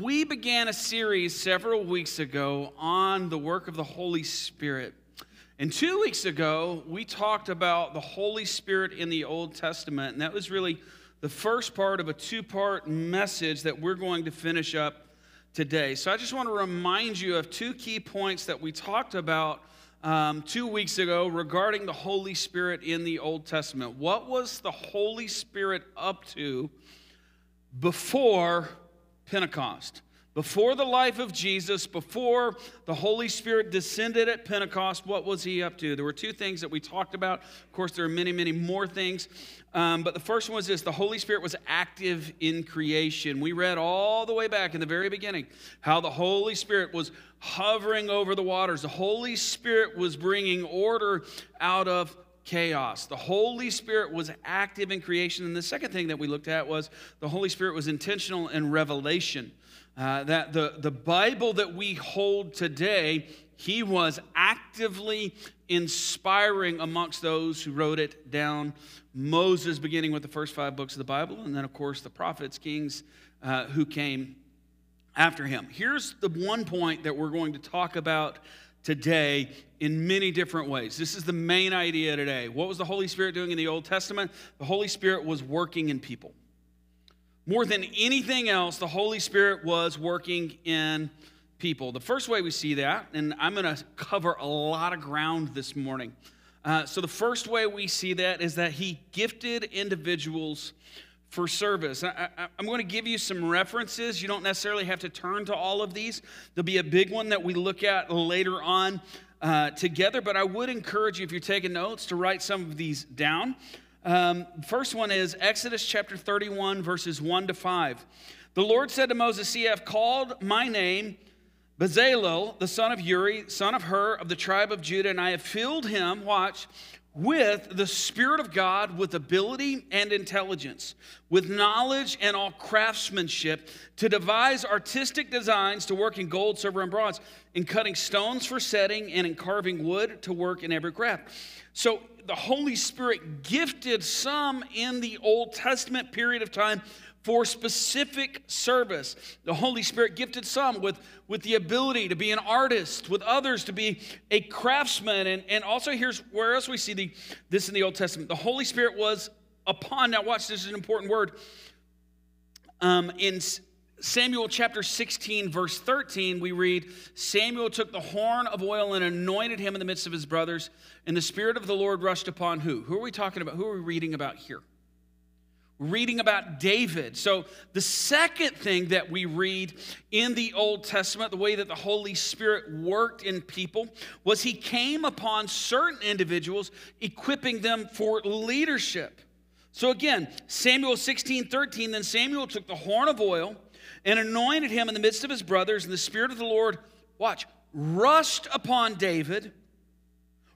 we began a series several weeks ago on the work of the Holy Spirit. And two weeks ago, we talked about the Holy Spirit in the Old Testament, and that was really the first part of a two part message that we're going to finish up today. So I just want to remind you of two key points that we talked about um, two weeks ago regarding the Holy Spirit in the Old Testament. What was the Holy Spirit up to before Pentecost. Before the life of Jesus, before the Holy Spirit descended at Pentecost, what was he up to? There were two things that we talked about. Of course, there are many, many more things. Um, but the first one was this the Holy Spirit was active in creation. We read all the way back in the very beginning how the Holy Spirit was hovering over the waters. The Holy Spirit was bringing order out of chaos. The Holy Spirit was active in creation. And the second thing that we looked at was the Holy Spirit was intentional in revelation. Uh, that the, the Bible that we hold today, he was actively inspiring amongst those who wrote it down. Moses, beginning with the first five books of the Bible, and then, of course, the prophets, kings uh, who came after him. Here's the one point that we're going to talk about today in many different ways. This is the main idea today. What was the Holy Spirit doing in the Old Testament? The Holy Spirit was working in people. More than anything else, the Holy Spirit was working in people. The first way we see that, and I'm going to cover a lot of ground this morning. Uh, so, the first way we see that is that He gifted individuals for service. I, am going to give you some references. You don't necessarily have to turn to all of these. There'll be a big one that we look at later on uh, together, but I would encourage you, if you're taking notes, to write some of these down. Um, first one is Exodus chapter 31, verses 1 to 5. The Lord said to Moses, See, I've called my name Bezalel, the son of Uri, son of Hur, of the tribe of Judah, and I have filled him, watch, with the Spirit of God, with ability and intelligence, with knowledge and all craftsmanship, to devise artistic designs to work in gold, silver, and bronze, in cutting stones for setting, and in carving wood to work in every craft. So the Holy Spirit gifted some in the Old Testament period of time for specific service. The Holy Spirit gifted some with, with the ability to be an artist, with others to be a craftsman. And, and also, here's where else we see the, this in the Old Testament. The Holy Spirit was upon, now watch, this is an important word. Um, in Samuel chapter 16, verse 13, we read Samuel took the horn of oil and anointed him in the midst of his brothers, and the Spirit of the Lord rushed upon who? Who are we talking about? Who are we reading about here? Reading about David. So, the second thing that we read in the Old Testament, the way that the Holy Spirit worked in people, was he came upon certain individuals, equipping them for leadership. So, again, Samuel 16 13, then Samuel took the horn of oil and anointed him in the midst of his brothers, and the Spirit of the Lord, watch, rushed upon David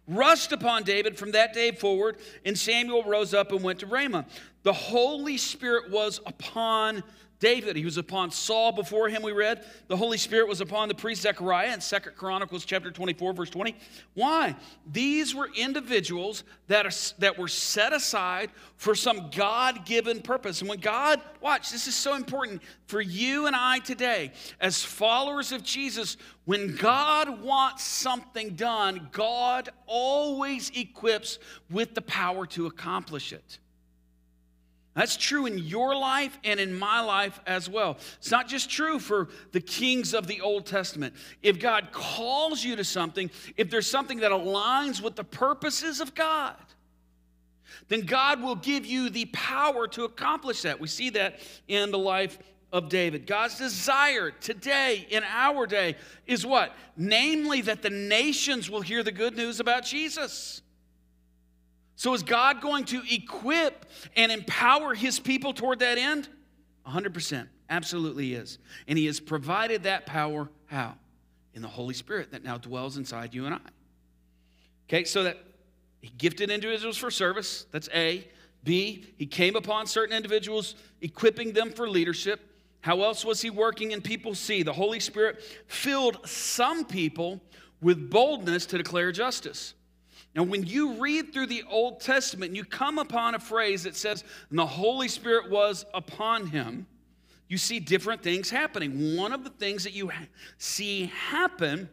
rushed upon David from that day forward, and Samuel rose up and went to Ramah. The Holy Spirit was upon David. He was upon Saul before him, we read. The Holy Spirit was upon the priest Zechariah in Second Chronicles chapter 24, verse 20. Why? These were individuals that, are, that were set aside for some God given purpose. And when God, watch, this is so important for you and I today, as followers of Jesus, when God wants something done, God always equips with the power to accomplish it. That's true in your life and in my life as well. It's not just true for the kings of the Old Testament. If God calls you to something, if there's something that aligns with the purposes of God, then God will give you the power to accomplish that. We see that in the life of David. God's desire today, in our day, is what? Namely, that the nations will hear the good news about Jesus. So, is God going to equip and empower his people toward that end? 100%. Absolutely is. And he has provided that power how? In the Holy Spirit that now dwells inside you and I. Okay, so that he gifted individuals for service. That's A. B, he came upon certain individuals, equipping them for leadership. How else was he working in people? C, the Holy Spirit filled some people with boldness to declare justice. Now, when you read through the Old Testament, you come upon a phrase that says, and the Holy Spirit was upon him. you see different things happening. One of the things that you see happen,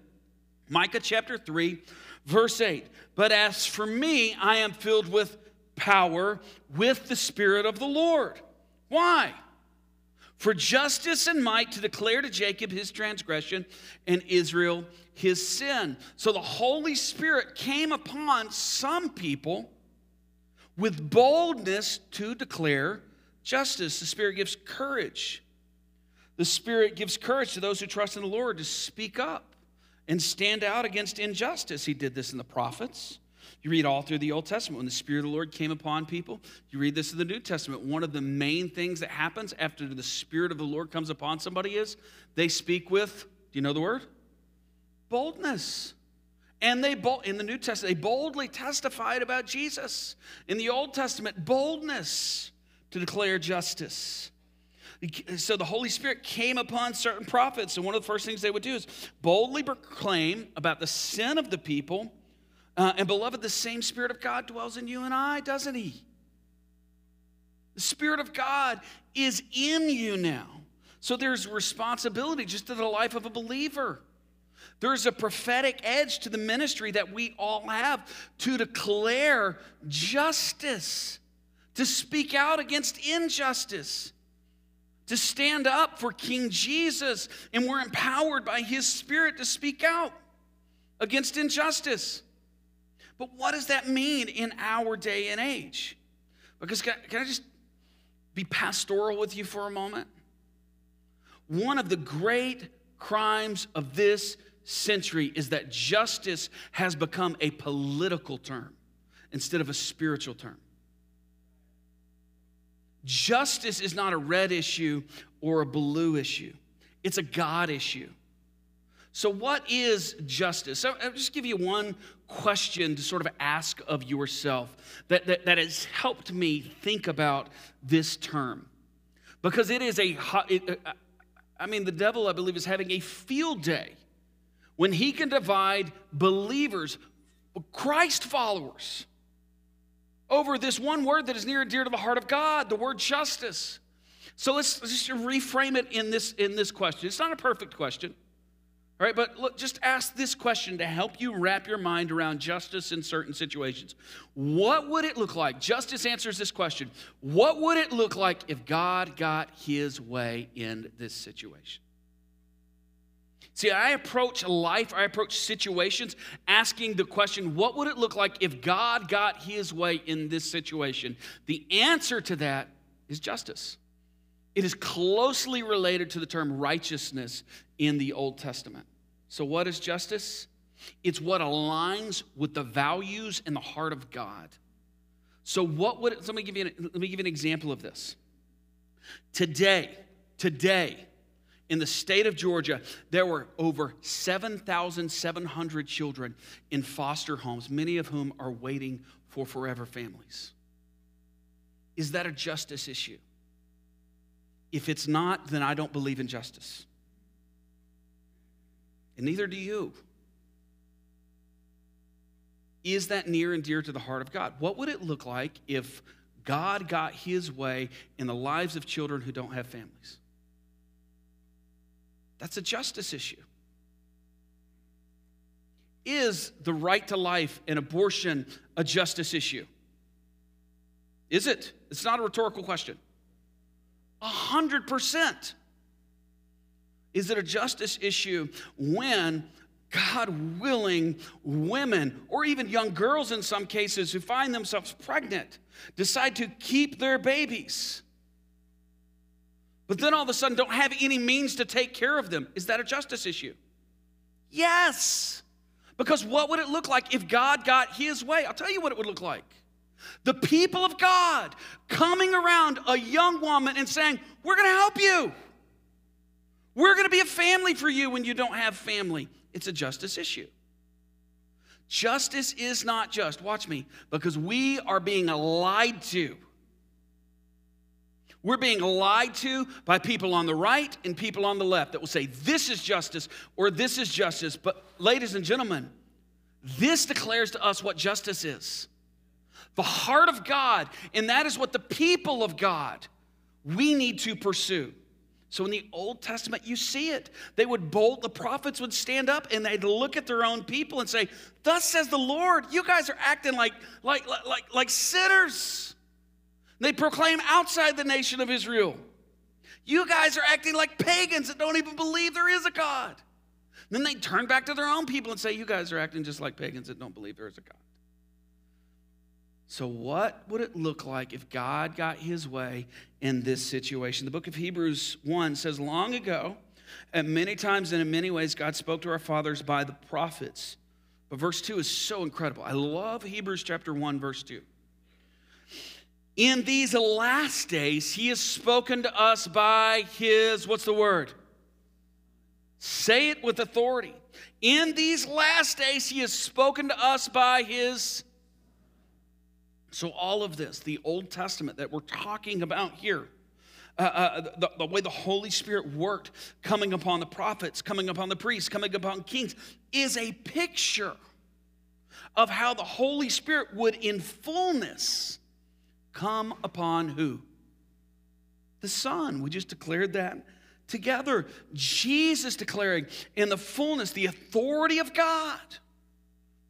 Micah chapter 3, verse 8. But as for me, I am filled with power with the Spirit of the Lord. Why? For justice and might to declare to Jacob his transgression and Israel his sin. So the Holy Spirit came upon some people with boldness to declare justice. The Spirit gives courage. The Spirit gives courage to those who trust in the Lord to speak up and stand out against injustice. He did this in the prophets. You read all through the Old Testament when the Spirit of the Lord came upon people. You read this in the New Testament. One of the main things that happens after the Spirit of the Lord comes upon somebody is they speak with, do you know the word? Boldness. And they in the New Testament, they boldly testified about Jesus. In the Old Testament, boldness to declare justice. So the Holy Spirit came upon certain prophets, and one of the first things they would do is boldly proclaim about the sin of the people. Uh, and beloved, the same Spirit of God dwells in you and I, doesn't He? The Spirit of God is in you now. So there's responsibility just to the life of a believer. There's a prophetic edge to the ministry that we all have to declare justice, to speak out against injustice, to stand up for King Jesus. And we're empowered by his spirit to speak out against injustice. But what does that mean in our day and age? Because can, can I just be pastoral with you for a moment? One of the great crimes of this century is that justice has become a political term instead of a spiritual term. Justice is not a red issue or a blue issue, it's a God issue. So, what is justice? So, I'll just give you one question to sort of ask of yourself that, that, that has helped me think about this term. Because it is a, it, uh, uh, I mean, the devil, I believe, is having a field day when he can divide believers, Christ followers, over this one word that is near and dear to the heart of God, the word justice. So let's, let's just reframe it in this, in this question. It's not a perfect question. All right, but look, just ask this question to help you wrap your mind around justice in certain situations. What would it look like? Justice answers this question. What would it look like if God got his way in this situation? See, I approach life, I approach situations asking the question, what would it look like if God got his way in this situation? The answer to that is justice. It is closely related to the term righteousness in the Old Testament. So, what is justice? It's what aligns with the values and the heart of God. So, what would let me give you an, let me give you an example of this. Today, today, in the state of Georgia, there were over 7,700 children in foster homes, many of whom are waiting for forever families. Is that a justice issue? If it's not, then I don't believe in justice. And neither do you. Is that near and dear to the heart of God? What would it look like if God got his way in the lives of children who don't have families? That's a justice issue. Is the right to life and abortion a justice issue? Is it? It's not a rhetorical question. A hundred percent. Is it a justice issue when God willing women, or even young girls in some cases who find themselves pregnant, decide to keep their babies? but then all of a sudden don't have any means to take care of them. Is that a justice issue? Yes. Because what would it look like if God got his way? I'll tell you what it would look like. The people of God coming around a young woman and saying, We're going to help you. We're going to be a family for you when you don't have family. It's a justice issue. Justice is not just, watch me, because we are being lied to. We're being lied to by people on the right and people on the left that will say, this is justice or this is justice. But, ladies and gentlemen, this declares to us what justice is the heart of God, and that is what the people of God we need to pursue. So in the Old Testament, you see it. They would bolt, the prophets would stand up and they'd look at their own people and say, Thus says the Lord, you guys are acting like, like, like, like sinners. They proclaim outside the nation of Israel. You guys are acting like pagans that don't even believe there is a God. Then they turn back to their own people and say, You guys are acting just like pagans that don't believe there is a God. So, what would it look like if God got his way in this situation? The book of Hebrews 1 says, Long ago, and many times and in many ways, God spoke to our fathers by the prophets. But verse 2 is so incredible. I love Hebrews chapter 1, verse 2. In these last days, he has spoken to us by his, what's the word? Say it with authority. In these last days, he has spoken to us by his so, all of this, the Old Testament that we're talking about here, uh, uh, the, the, way the Holy Spirit worked, coming upon the prophets, coming upon the priests, coming upon kings, is a picture of how the Holy Spirit would, in fullness, come upon who? The Son. We just declared that together. Jesus declaring in the fullness the authority of God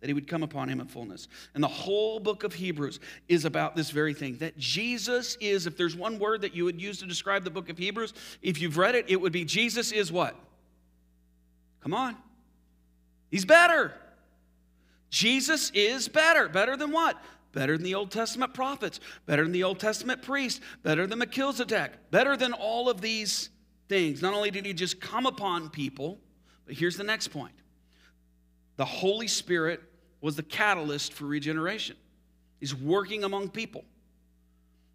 that he would come upon him in fullness. And the whole book of Hebrews is about this very thing that Jesus is, if there's one word that you would use to describe the book of Hebrews, if you've read it, it would be Jesus is what? Come on. He's better. Jesus is better. Better than what? Better than the Old Testament prophets, better than the Old Testament priests, better than Melchizedek, better than all of these things. Not only did he just come upon people, but here's the next point the Holy Spirit was the catalyst for regeneration. He's working among people.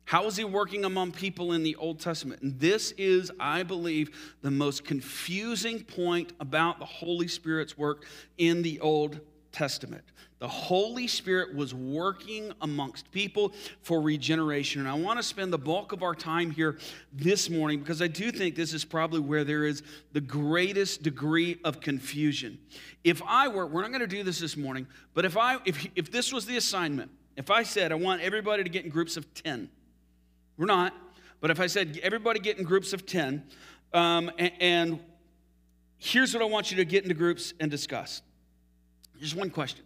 How is he working among people in the Old Testament? And this is, I believe, the most confusing point about the Holy Spirit's work in the Old Testament. The Holy Spirit was working amongst people for regeneration. And I want to spend the bulk of our time here this morning because I do think this is probably where there is the greatest degree of confusion. If I were, we're not going to do this this morning, but if I if if this was the assignment, if I said I want everybody to get in groups of 10, we're not, but if I said everybody get in groups of 10, um, and, and here's what I want you to get into groups and discuss. Just one question.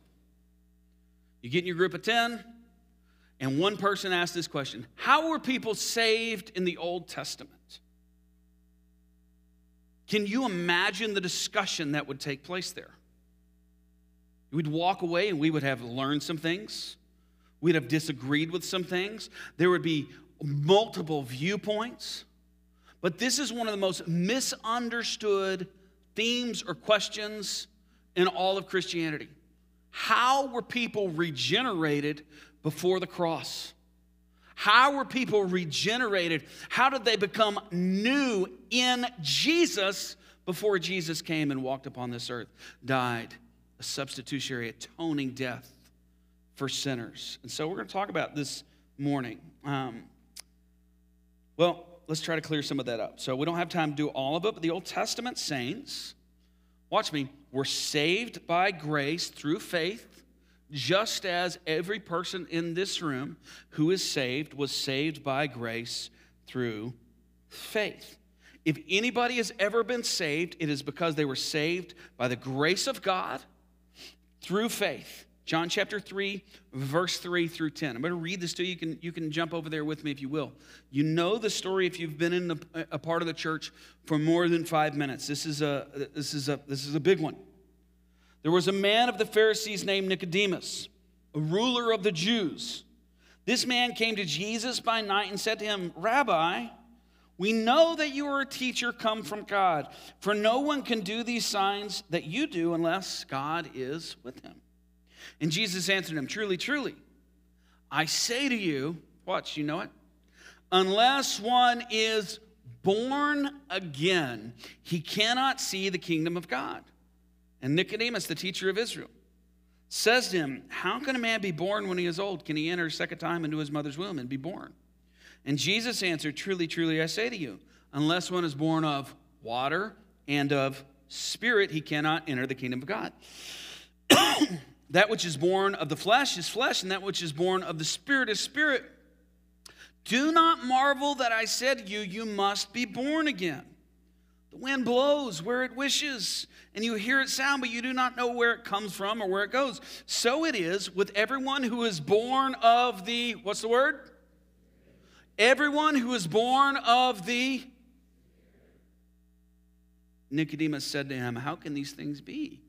You get in your group of 10, and one person asked this question How were people saved in the Old Testament? Can you imagine the discussion that would take place there? We'd walk away and we would have learned some things. We'd have disagreed with some things. There would be multiple viewpoints. But this is one of the most misunderstood themes or questions in all of Christianity. How were people regenerated before the cross? How were people regenerated? How did they become new in Jesus before Jesus came and walked upon this earth, died a substitutionary, atoning death for sinners? And so we're going to talk about this morning. Um, well, let's try to clear some of that up. So we don't have time to do all of it, but the Old Testament saints watch me, we're saved by grace through faith, just as every person in this room who is saved was saved by grace through faith. If anybody has ever been saved, it is because they were saved by the grace of God through faith. John chapter 3, verse 3 through 10. I'm going to read this to you. You can, you can jump over there with me if you will. You know the story if you've been in a, a part of the church for more than five minutes. This is, a, this, is a, this is a big one. There was a man of the Pharisees named Nicodemus, a ruler of the Jews. This man came to Jesus by night and said to him, Rabbi, we know that you are a teacher come from God, for no one can do these signs that you do unless God is with him. And Jesus answered him, Truly, truly, I say to you, watch, you know it? Unless one is born again, he cannot see the kingdom of God. And Nicodemus, the teacher of Israel, says to him, How can a man be born when he is old? Can he enter a second time into his mother's womb and be born? And Jesus answered, Truly, truly, I say to you, unless one is born of water and of spirit, he cannot enter the kingdom of God. That which is born of the flesh is flesh, and that which is born of the spirit is spirit. Do not marvel that I said to you, You must be born again. The wind blows where it wishes, and you hear it sound, but you do not know where it comes from or where it goes. So it is with everyone who is born of the, what's the word? Everyone who is born of the. Nicodemus said to him, How can these things be?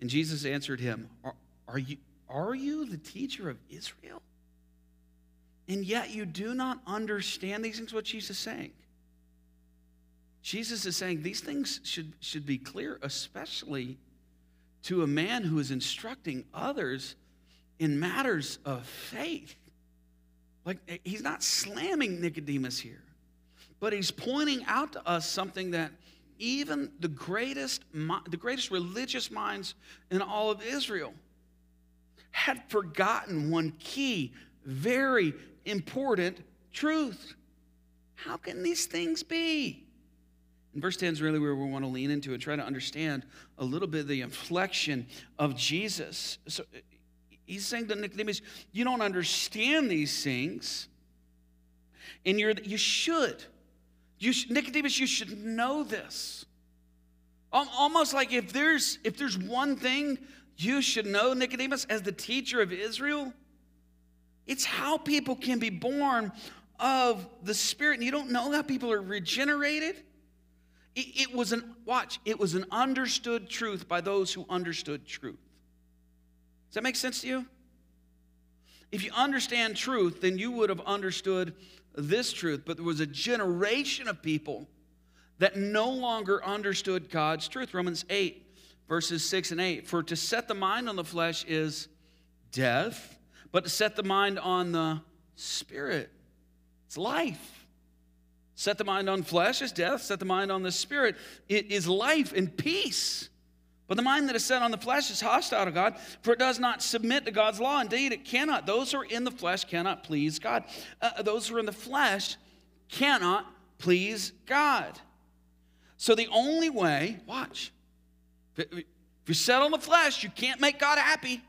And Jesus answered him, Are, are you, are you the teacher of Israel? And yet you do not understand these things, what Jesus is saying. Jesus is saying these things should, should be clear, especially to a man who is instructing others in matters of faith. Like, eh, he's not slamming Nicodemus here, but he's pointing out to us something that even the greatest, the greatest religious minds in all of Israel had forgotten one key, very important truth. How can these things be? And verse 10 is really where we want to lean into and try to understand a little bit of the inflection of Jesus. So uh, he's saying to Nicodemus, You don't understand these things, and you're, you should. You should, Nicodemus, you should know this. Almost like if there's if there's one thing you should know, Nicodemus, as the teacher of Israel, it's how people can be born of the Spirit. And you don't know how people are regenerated. It, it was an, watch, it was an understood truth by those who understood truth. Does that make sense to you? If you understand truth, then you would have understood this truth. But there was a generation of people that no longer understood God's truth. Romans 8, verses 6 and 8. For to set the mind on the flesh is death, but to set the mind on the spirit, it's life. Set the mind on flesh is death, set the mind on the spirit it is life and peace. But the mind that is set on the flesh is hostile to God, for it does not submit to God's law. Indeed, it cannot. Those who are in the flesh cannot please God. Uh, those who are in the flesh cannot please God. So the only way, watch, if you're set on the flesh, you can't make God happy,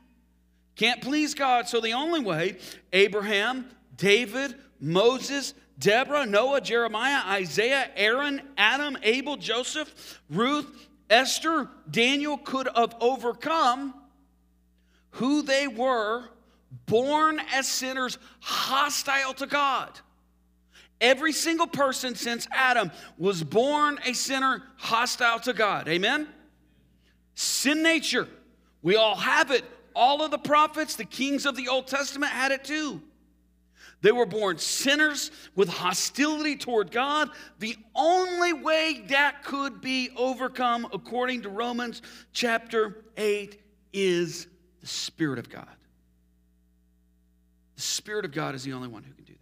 can't please God. So the only way, Abraham, David, Moses, Deborah, Noah, Jeremiah, Isaiah, Aaron, Adam, Abel, Joseph, Ruth, Esther, Daniel could have overcome who they were, born as sinners, hostile to God. Every single person since Adam was born a sinner, hostile to God. Amen? Sin nature. We all have it. All of the prophets, the kings of the Old Testament had it too. They were born sinners with hostility toward God. The only way that could be overcome, according to Romans chapter 8, is the Spirit of God. The Spirit of God is the only one who can do that.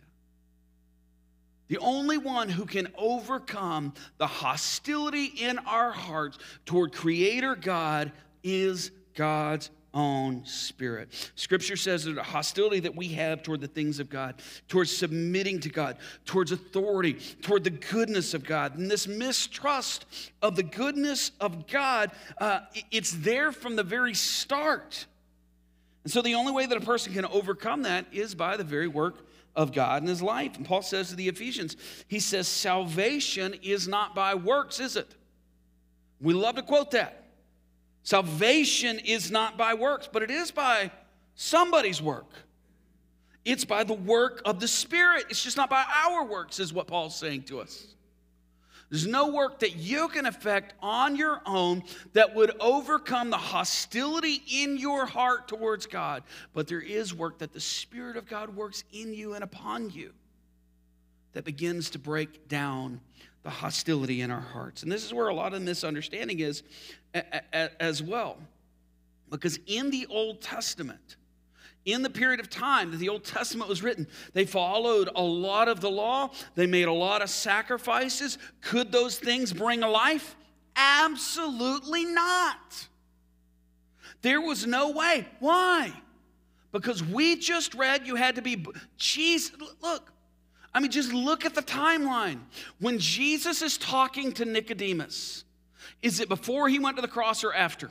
The only one who can overcome the hostility in our hearts toward Creator God is God's own spirit. Scripture says that hostility that we have toward the things of God, towards submitting to God, towards authority, toward the goodness of God, and this mistrust of the goodness of God, uh, it's there from the very start. And so the only way that a person can overcome that is by the very work of God in his life. And Paul says to the Ephesians, he says, Salvation is not by works, is it? We love to quote that. Salvation is not by works, but it is by somebody's work. It's by the work of the Spirit. It's just not by our works, is what Paul's saying to us. There's no work that you can effect on your own that would overcome the hostility in your heart towards God, but there is work that the Spirit of God works in you and upon you that begins to break down the hostility in our hearts. And this is where a lot of misunderstanding is as well. Because in the Old Testament, in the period of time that the Old Testament was written, they followed a lot of the law, they made a lot of sacrifices. Could those things bring a life? Absolutely not. There was no way. Why? Because we just read you had to be, Jesus, look, I mean, just look at the timeline. When Jesus is talking to Nicodemus, is it before he went to the cross or after?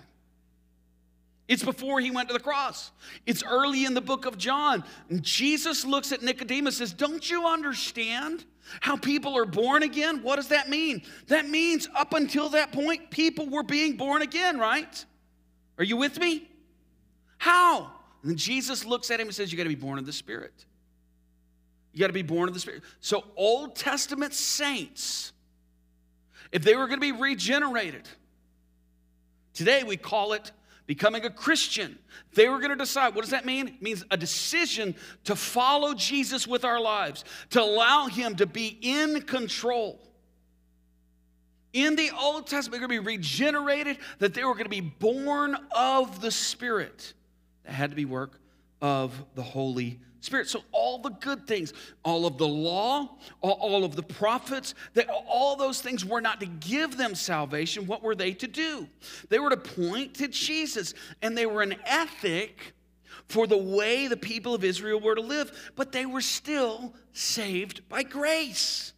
It's before he went to the cross. It's early in the book of John. And Jesus looks at Nicodemus and says, Don't you understand how people are born again? What does that mean? That means up until that point, people were being born again, right? Are you with me? How? And Jesus looks at him and says, You got to be born of the Spirit. You got to be born of the Spirit. So, Old Testament saints, if they were going to be regenerated, today we call it becoming a Christian. They were going to decide. What does that mean? It means a decision to follow Jesus with our lives, to allow Him to be in control. In the Old Testament, they're going to be regenerated, that they were going to be born of the Spirit. That had to be work of the Holy Spirit. So, all the good things, all of the law, all, of the prophets, that all those things were not to give them salvation. What were they to do? They were to point to Jesus, and they were an ethic for the way the people of Israel were to live, but they were still saved by grace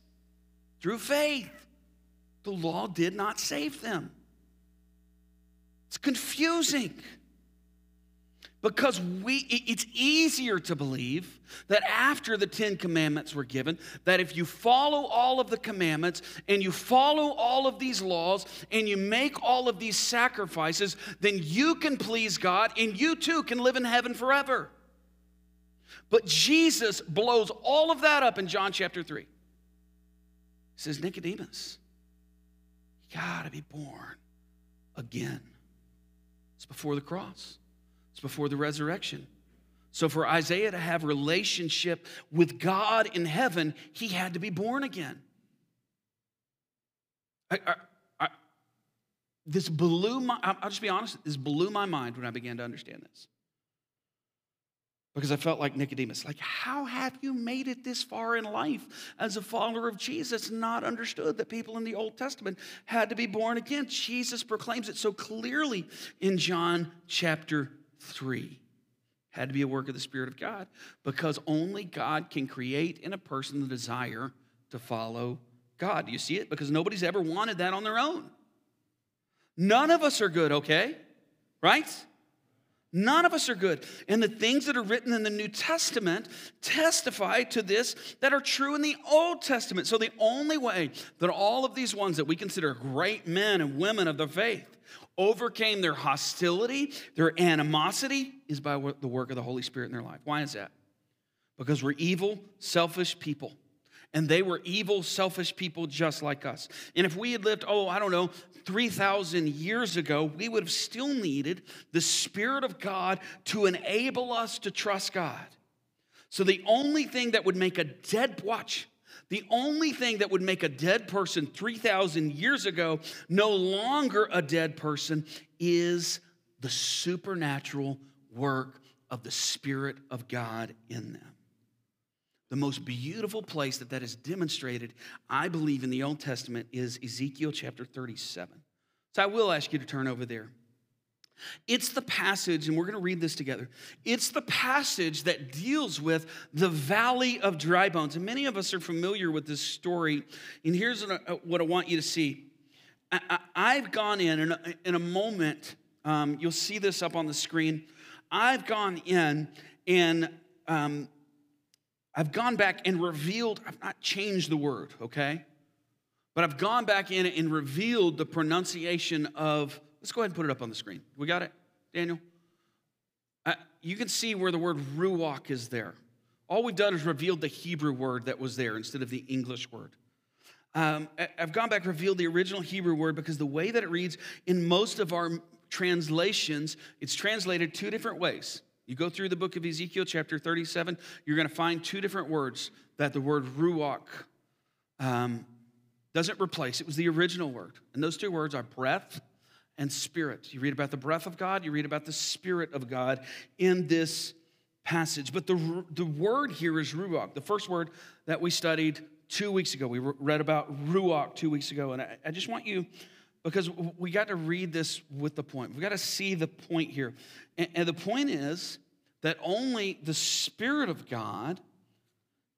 through faith. The law did not save them. It's confusing because we it's easier to believe that after the 10 commandments were given that if you follow all of the commandments and you follow all of these laws and you make all of these sacrifices then you can please God and you too can live in heaven forever. But Jesus blows all of that up in John chapter 3 he says Nicodemus you got to be born again. It's before the cross it's before the resurrection. So for Isaiah to have relationship with God in heaven, he had to be born again. I, I, I, this blew my, I'll just be honest, this blew my mind when I began to understand this. Because I felt like Nicodemus, like, how have you made it this far in life as a follower of Jesus, not understood that people in the Old Testament had to be born again? Jesus proclaims it so clearly in John chapter 3 had to be a work of the Spirit of God because only God can create in a person the desire to follow God. Do you see it? Because nobody's ever wanted that on their own. None of us are good, okay? Right? None of us are good. And the things that are written in the New Testament testify to this that are true in the Old Testament. So, the only way that all of these ones that we consider great men and women of the faith overcame their hostility, their animosity, is by the work of the Holy Spirit in their life. Why is that? Because we're evil, selfish people. And they were evil, selfish people just like us. And if we had lived, oh, I don't know, 3,000 years ago, we would have still needed the Spirit of God to enable us to trust God. So the only thing that would make a dead, watch, the only thing that would make a dead person 3,000 years ago no longer a dead person is the supernatural work of the Spirit of God in them. The most beautiful place that that is demonstrated, I believe, in the Old Testament is Ezekiel chapter 37. So I will ask you to turn over there. It's the passage, and we're going to read this together. It's the passage that deals with the valley of dry bones. And many of us are familiar with this story. And here's what I want you to see I've gone in, in a, in a moment, um, you'll see this up on the screen. I've gone in and um, I've gone back and revealed, I've not changed the word, okay? But I've gone back in and revealed the pronunciation of Let's go ahead and put it up on the screen. We got it, Daniel? Uh, you can see where the word ruach is there. All we've done is revealed the Hebrew word that was there instead of the English word. Um, I've gone back revealed the original Hebrew word because the way that it reads in most of our translations, it's translated two different ways. You go through the book of Ezekiel, chapter 37, you're going to find two different words that the word ruach um, doesn't replace. It was the original word. And those two words are breath and spirit. You read about the breath of God, you read about the spirit of God in this passage. But the, the word here is ruach. The first word that we studied two weeks ago, we read about ruach two weeks ago. And I, I just want you, because we got to read this with the point. We got to see the point here. And, and the point is that only the Spirit of God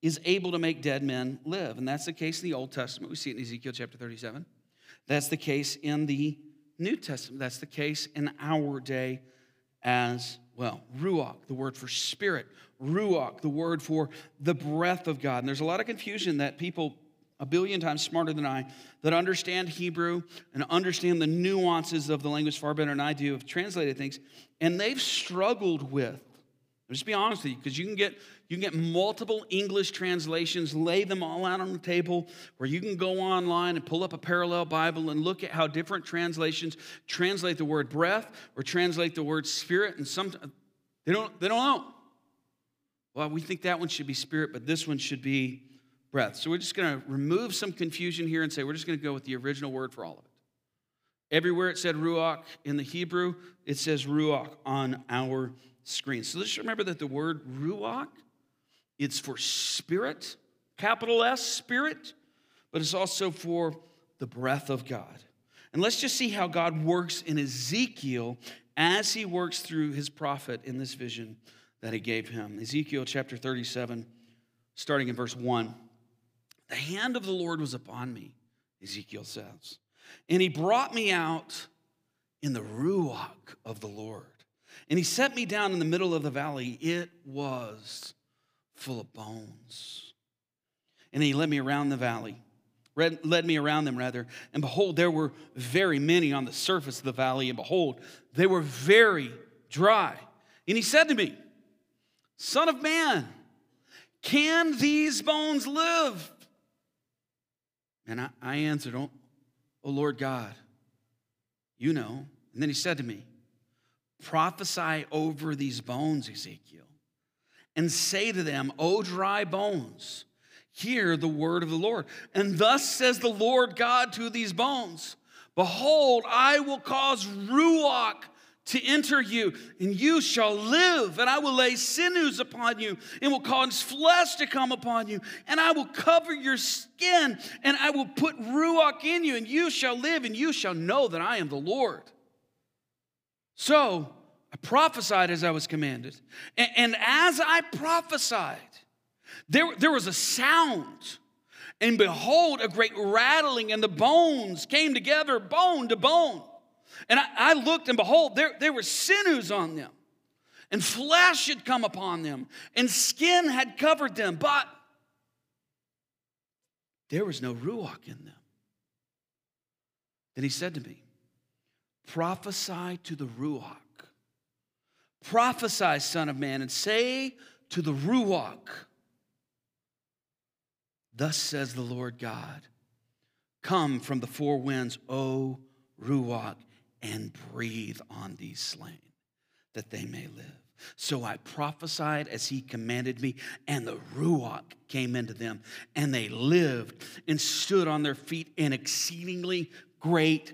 is able to make dead men live. And that's the case in the Old Testament. We see it in Ezekiel chapter 37. That's the case in the New Testament. That's the case in our day as well. Ruach, the word for spirit. Ruach, the word for the breath of God. And there's a lot of confusion that people a billion times smarter than I that understand Hebrew and understand the nuances of the language far better than I do have translated things, and they've struggled with. Just be honest with you, because you can get you can get multiple English translations, lay them all out on the table, where you can go online and pull up a parallel Bible and look at how different translations translate the word breath or translate the word spirit, and some they don't they don't know. Well, we think that one should be spirit, but this one should be breath. So we're just going to remove some confusion here and say we're just going to go with the original word for all of it. Everywhere it said ruach in the Hebrew, it says ruach on our screen. So let's remember that the word ruach, it's for spirit, capital S, spirit, but it's also for the breath of God. And let's just see how God works in Ezekiel as he works through his prophet in this vision that he gave him. Ezekiel chapter 37, starting in verse 1. The hand of the Lord was upon me, Ezekiel says, and he brought me out in the ruach of the Lord. And he set me down in the middle of the valley. It was full of bones. And he led me around the valley, led me around them rather. And behold, there were very many on the surface of the valley. And behold, they were very dry. And he said to me, Son of man, can these bones live? And I, I answered, oh, oh, Lord God, you know. And then he said to me, Prophesy over these bones, Ezekiel, and say to them, O dry bones, hear the word of the Lord. And thus says the Lord God to these bones Behold, I will cause Ruach to enter you, and you shall live, and I will lay sinews upon you, and will cause flesh to come upon you, and I will cover your skin, and I will put ruach in you, and you shall live, and you shall know that I am the Lord. So I prophesied as I was commanded, and, and as I prophesied, there, there was a sound. And behold, a great rattling, and the bones came together, bone to bone. And I, I looked, and behold, there, there were sinews on them, and flesh had come upon them, and skin had covered them, but there was no ruach in them. Then he said to me, Prophesy to the ruach. Prophesy, Son of Man, and say to the ruach, Thus says the Lord God, Come from the four winds, O ruach, and breathe on these slain, that they may live. So I prophesied as he commanded me, and the Ruach came into them, and they lived and stood on their feet, an exceedingly great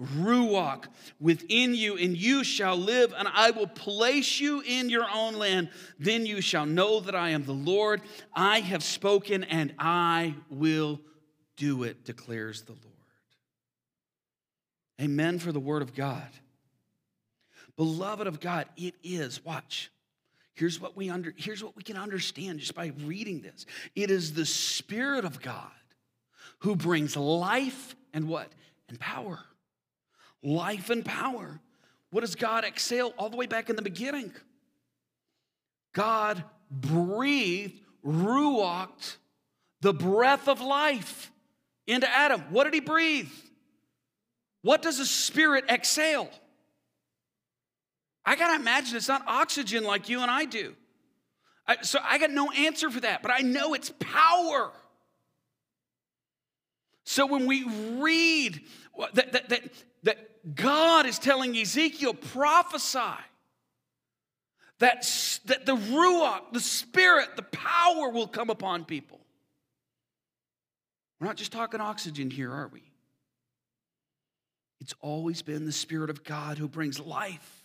Ruach within you, and you shall live, and I will place you in your own land. Then you shall know that I am the Lord. I have spoken, and I will do it, declares the Lord. Amen for the word of God. Beloved of God, it is, watch. Here's what we under here's what we can understand just by reading this. It is the spirit of God who brings life and what? And power. Life and power. What does God exhale all the way back in the beginning? God breathed, ruached the breath of life into Adam. What did he breathe? What does a spirit exhale? I got to imagine it's not oxygen like you and I do. I, so I got no answer for that, but I know it's power. So when we read that, that, that, that God is telling Ezekiel, prophesy that, that the Ruach, the Spirit, the power will come upon people. We're not just talking oxygen here, are we? It's always been the Spirit of God who brings life.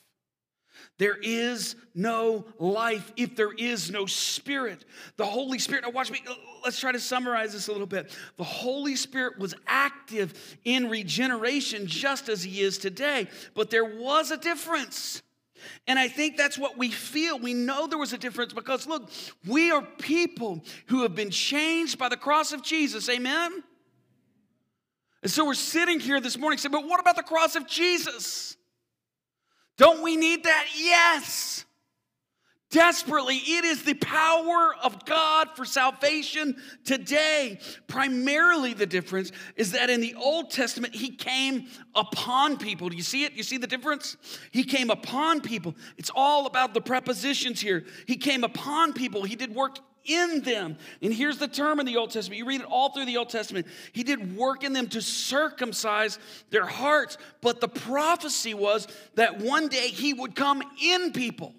There is no life if there is no spirit. The Holy Spirit, now watch me, uh, let's try to summarize this a little bit. The Holy Spirit was active in regeneration just as He is today, but there was a difference. And I think that's what we feel. We know there was a difference because, look, we are people who have been changed by the cross of Jesus. Amen? And so we're sitting here this morning saying, but what about the cross of Jesus? Don't we need that? Yes. Desperately, it is the power of God for salvation today. Primarily, the difference is that in the Old Testament, He came upon people. Do you see it? You see the difference? He came upon people. It's all about the prepositions here. He came upon people, He did work in them. And here's the term in the Old Testament. You read it all through the Old Testament. He did work in them to circumcise their hearts. But the prophecy was that one day he would come in people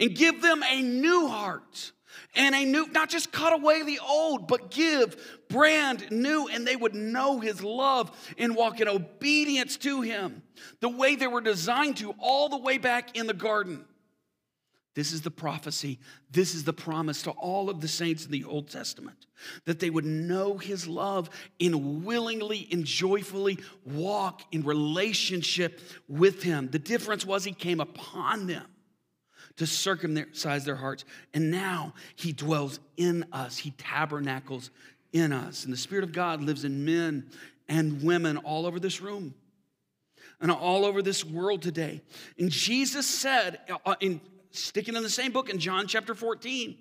and give them a new heart and a new, not just cut away the old, but give brand new, and they would know his love and walk in obedience to him the way they were designed to all the way back in the garden. This is the prophecy. This is the promise to all of the saints in the Old Testament that they would know his love and willingly and joyfully walk in relationship with him. The difference was he came upon them to circumcise their hearts. And now he dwells in us, he tabernacles in us. And the Spirit of God lives in men and women all over this room and all over this world today. And Jesus said uh, in sticking in the same book in John chapter 14.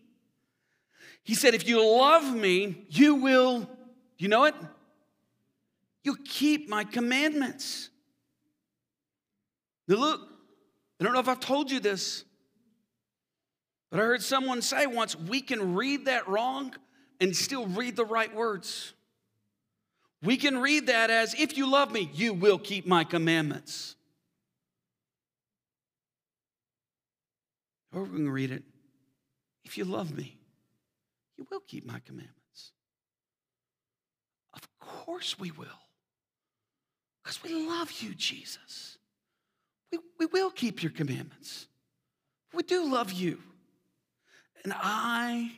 He said, If you love me, you will, you know it? You'll keep my commandments. Now, look, I don't know if I've told you this, but I heard someone say once we can read that wrong and still read the right words. We can read that as, If you love me, you will keep my commandments. Or we can read it If you love me, you will keep my commandments. Of course we will. Because we love you, Jesus. We, we will keep your commandments. We do love you. And I,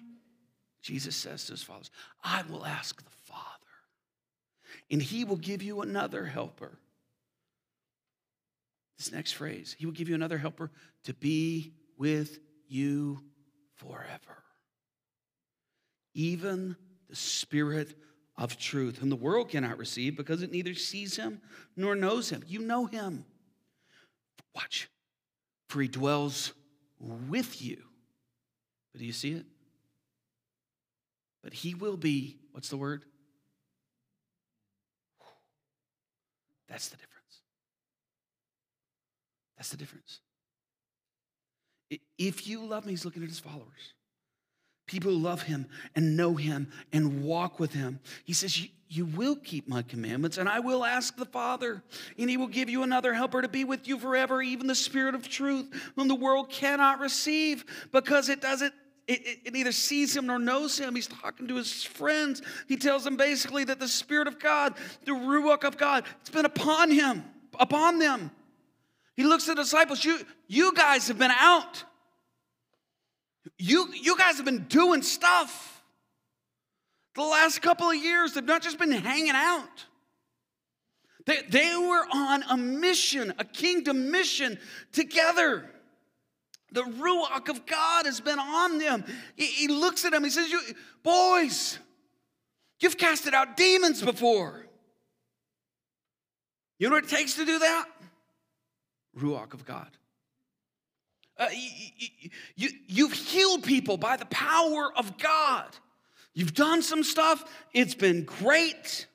Jesus says to his followers, I will ask the Father, and he will give you another helper. This next phrase, he will give you another helper to be with you forever. Even the Spirit of truth, whom the world cannot receive because it neither sees him nor knows him. You know him. Watch, for he dwells with you. But do you see it? But he will be, what's the word? That's the difference. That's the difference. If you love me, he's looking at his followers. People who love him and know him and walk with him. He says, You will keep my commandments, and I will ask the Father, and he will give you another helper to be with you forever, even the Spirit of truth, whom the world cannot receive because it doesn't. It, it, it neither sees him nor knows him. He's talking to his friends. He tells them basically that the Spirit of God, the Ruach of God, it's been upon him, upon them. He looks at the disciples, you, you guys have been out. You, you guys have been doing stuff. The last couple of years, they've not just been hanging out. They, they were on a mission, a kingdom mission together. The Ruach of God has been on them. He, he looks at them, he says, you, Boys, you've casted out demons before. You know what it takes to do that? Ruach of God. Uh, you, you, you've healed people by the power of God. You've done some stuff, it's been great.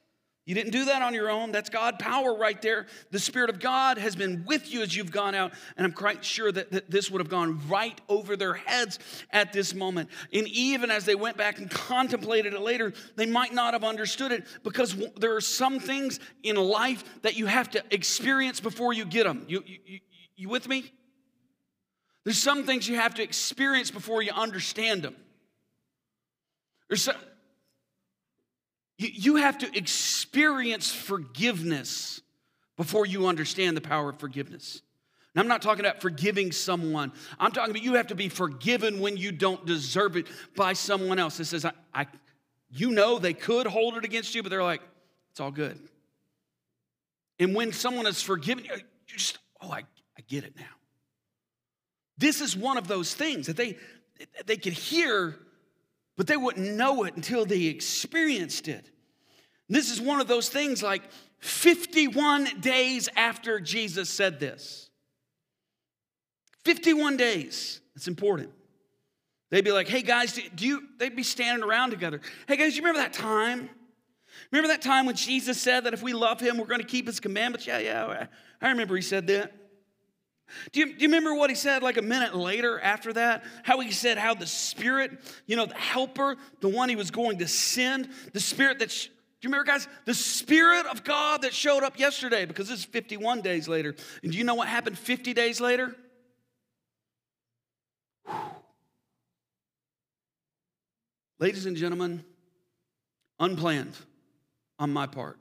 You didn't do that on your own. That's God power right there. The Spirit of God has been with you as you've gone out. And I'm quite sure that, that this would have gone right over their heads at this moment. And even as they went back and contemplated it later, they might not have understood it because there are some things in life that you have to experience before you get them. You, you, you with me? There's some things you have to experience before you understand them. There's some, you, have to experience forgiveness before you understand the power of forgiveness. And I'm not talking about forgiving someone. I'm talking about you have to be forgiven when you don't deserve it by someone else. It says, I, I you know they could hold it against you, but they're like, it's all good. And when someone is forgiven, you you just, oh, I, I get it now. This is one of those things that they, they could hear, but they wouldn't know it until they experienced it. This is one of those things like 51 days after Jesus said this. 51 days. It's important. They'd be like, hey guys, do you, they'd be standing around together. Hey guys, you remember that time? Remember that time when Jesus said that if we love him, we're going to keep his commandments? Yeah, yeah, I remember he said that. Do you, do you remember what he said like a minute later after that? How he said how the Spirit, you know, the helper, the one he was going to send, the Spirit that, do you remember, guys? The Spirit of God that showed up yesterday because this is 51 days later. And do you know what happened 50 days later? Ladies and gentlemen, unplanned on my part,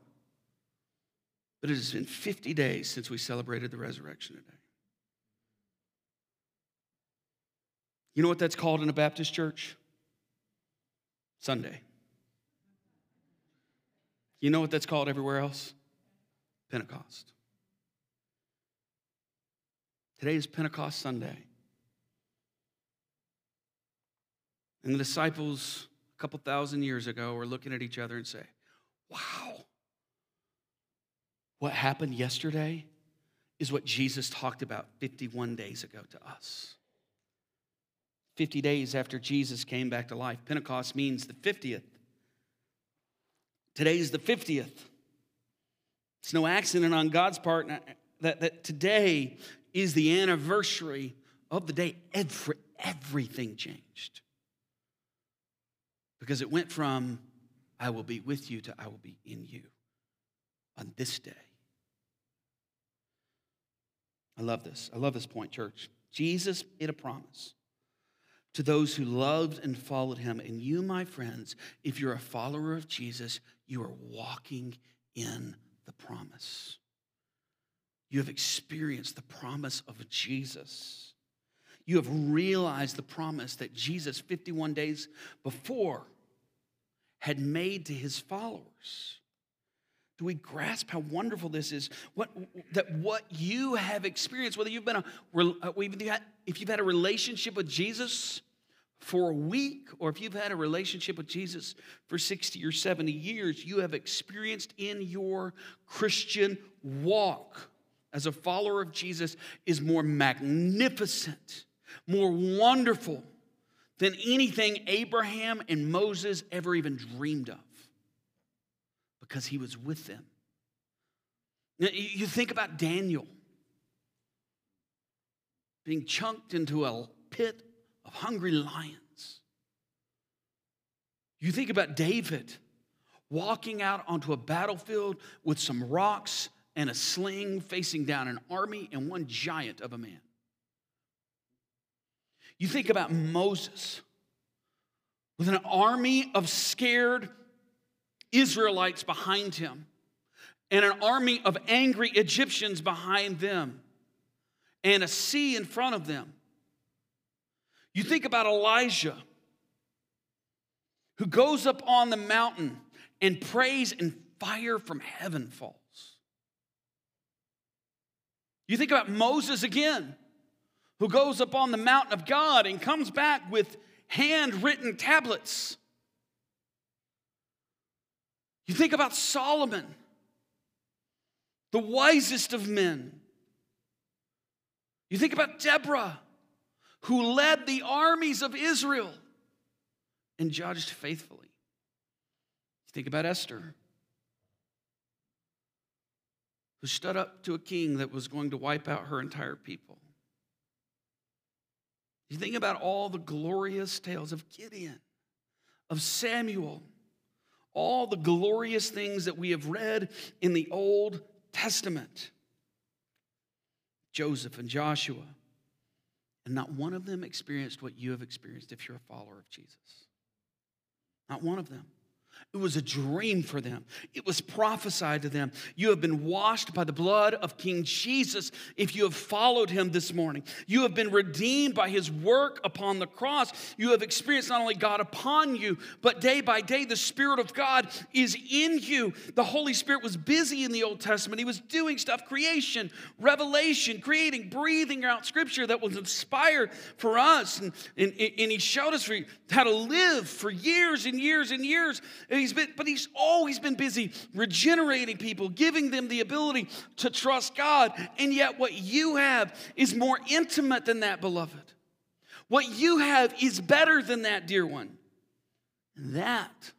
but it has been 50 days since we celebrated the resurrection today. You know what that's called in a Baptist church? Sunday. You know what that's called everywhere else? Pentecost. Today is Pentecost Sunday. And the disciples, a couple thousand years ago, were looking at each other and say, Wow, what happened yesterday is what Jesus talked about 51 days ago to us. 50 days after Jesus came back to life. Pentecost means the 50th. Today is the 50th. It's no accident on God's part that, that today is the anniversary of the day every, everything changed. Because it went from, I will be with you, to I will be in you on this day. I love this. I love this point, church. Jesus made a promise to those who loved and followed him. And you, my friends, if you're a follower of Jesus, you are walking in the promise. You have experienced the promise of Jesus. You have realized the promise that Jesus, 51 days before, had made to his followers. Do we grasp how wonderful this is? What, that what you have experienced, whether you've been a, uh, if you've had a relationship with Jesus for a week, or if you've had a relationship with Jesus for 60 or 70 years, you have experienced in your Christian walk as a follower of Jesus is more magnificent, more wonderful than anything Abraham and Moses ever even dreamed of because he was with them. Now, you think about Daniel being chunked into a pit of hungry lions. You think about David walking out onto a battlefield with some rocks and a sling facing down an army and one giant of a man. You think about Moses with an army of scared Israelites behind him and an army of angry Egyptians behind them and a sea in front of them. You think about Elijah who goes up on the mountain and prays and fire from heaven falls. You think about Moses again who goes up on the mountain of God and comes back with handwritten tablets. You think about Solomon, the wisest of men. You think about Deborah, who led the armies of Israel and judged faithfully. You think about Esther, who stood up to a king that was going to wipe out her entire people. You think about all the glorious tales of Gideon, of Samuel, all the glorious things that we have read in the Old Testament. Joseph and Joshua. And not one of them experienced what you have experienced if you're a follower of Jesus. Not one of them. It was a dream for them. It was prophesied to them. You have been washed by the blood of King Jesus if you have followed him this morning. You have been redeemed by his work upon the cross. You have experienced not only God upon you, but day by day the Spirit of God is in you. The Holy Spirit was busy in the Old Testament. He was doing stuff creation, revelation, creating, breathing out scripture that was inspired for us. And, and, and he showed us how to live for years and years and years. He's been, but he's always been busy regenerating people, giving them the ability to trust God. And yet, what you have is more intimate than that, beloved. What you have is better than that, dear one. And that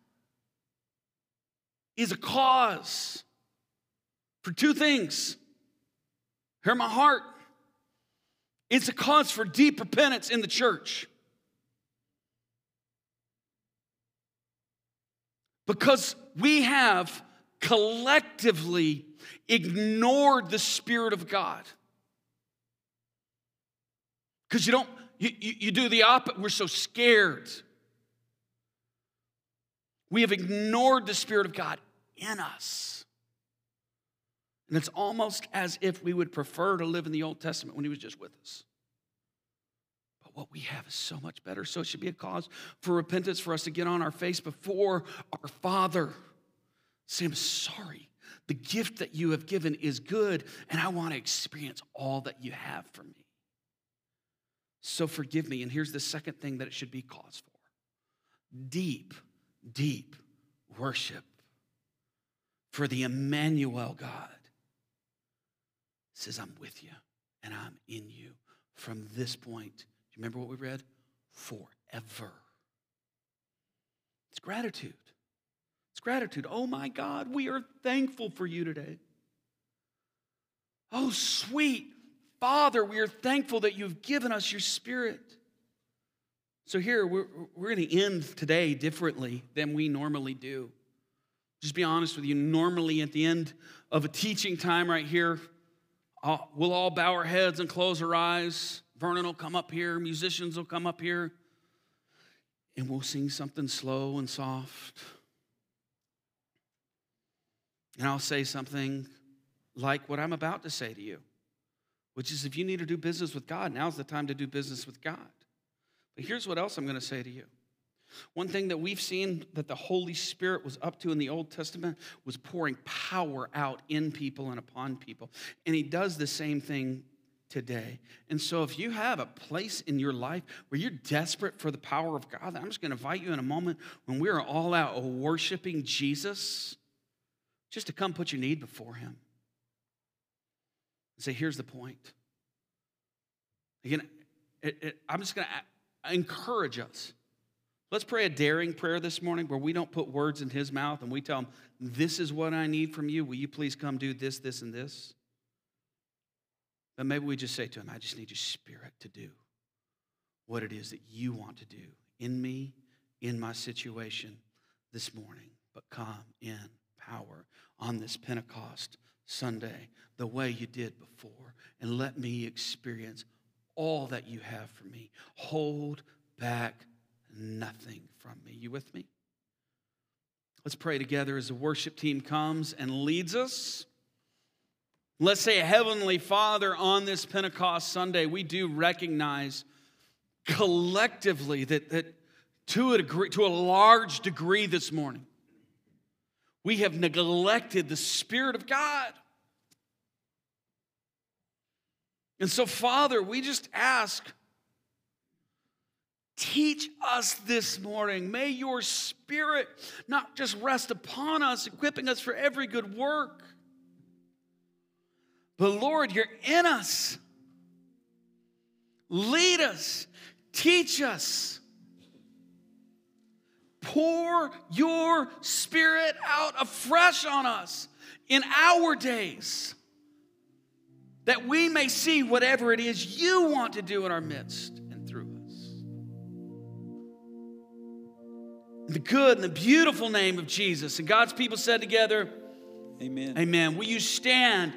is a cause for two things. Hear my heart. It's a cause for deep repentance in the church. Because we have collectively ignored the Spirit of God. Because you don't, you, you, you, do the opposite. We're so scared. We have ignored the Spirit of God in us. And it's almost as if we would prefer to live in the Old Testament when He was just with us what we have is so much better. So it should be a cause for repentance for us to get on our face before our Father. Say, I'm sorry. The gift that you have given is good, and I want to experience all that you have for me. So forgive me. And here's the second thing that it should be cause for deep, deep worship for the Emmanuel God. says, I'm with you and I'm in you from this point you remember what we read? Forever. It's gratitude. It's gratitude. Oh my God, we are thankful for you today. Oh, sweet Father, we are thankful that you've given us your Spirit. So, here, we're, we're going to end today differently than we normally do. Just be honest with you, normally at the end of a teaching time right here, uh, we'll all bow our heads and close our eyes. Vernon will come up here, musicians will come up here, and we'll sing something slow and soft. And I'll say something like what I'm about to say to you, which is if you need to do business with God, now's the time to do business with God. But here's what else I'm going to say to you. One thing that we've seen that the Holy Spirit was up to in the Old Testament was pouring power out in people and upon people. And He does the same thing today. And so, if you have a place in your life where you're desperate for the power of God, I'm just going to invite you in a moment when we're all out worshiping Jesus, just to come put your need before Him. And say, here's the point. Again, it, it, I'm just going to uh, encourage us. Let's pray a daring prayer this morning where we don't put words in His mouth and we tell Him, This is what I need from you. Will you please come do this, this, and this? But maybe we just say to him, I just need your spirit to do what it is that you want to do in me, in my situation this morning. But come in power on this Pentecost Sunday the way you did before and let me experience all that you have for me. Hold back nothing from me. You with me? Let's pray together as the worship team comes and leads us. Let's say, Heavenly Father, on this Pentecost Sunday, we do recognize collectively that, that to, a degree, to a large degree this morning, we have neglected the Spirit of God. And so, Father, we just ask, teach us this morning. May your Spirit not just rest upon us, equipping us for every good work but Lord, you're in us. Lead us, teach us. Pour your spirit out afresh on us in our days that we may see whatever it is you want to do in our midst and through us. In the good and the beautiful name of Jesus. And God's people said together, Amen. Amen. Will you stand?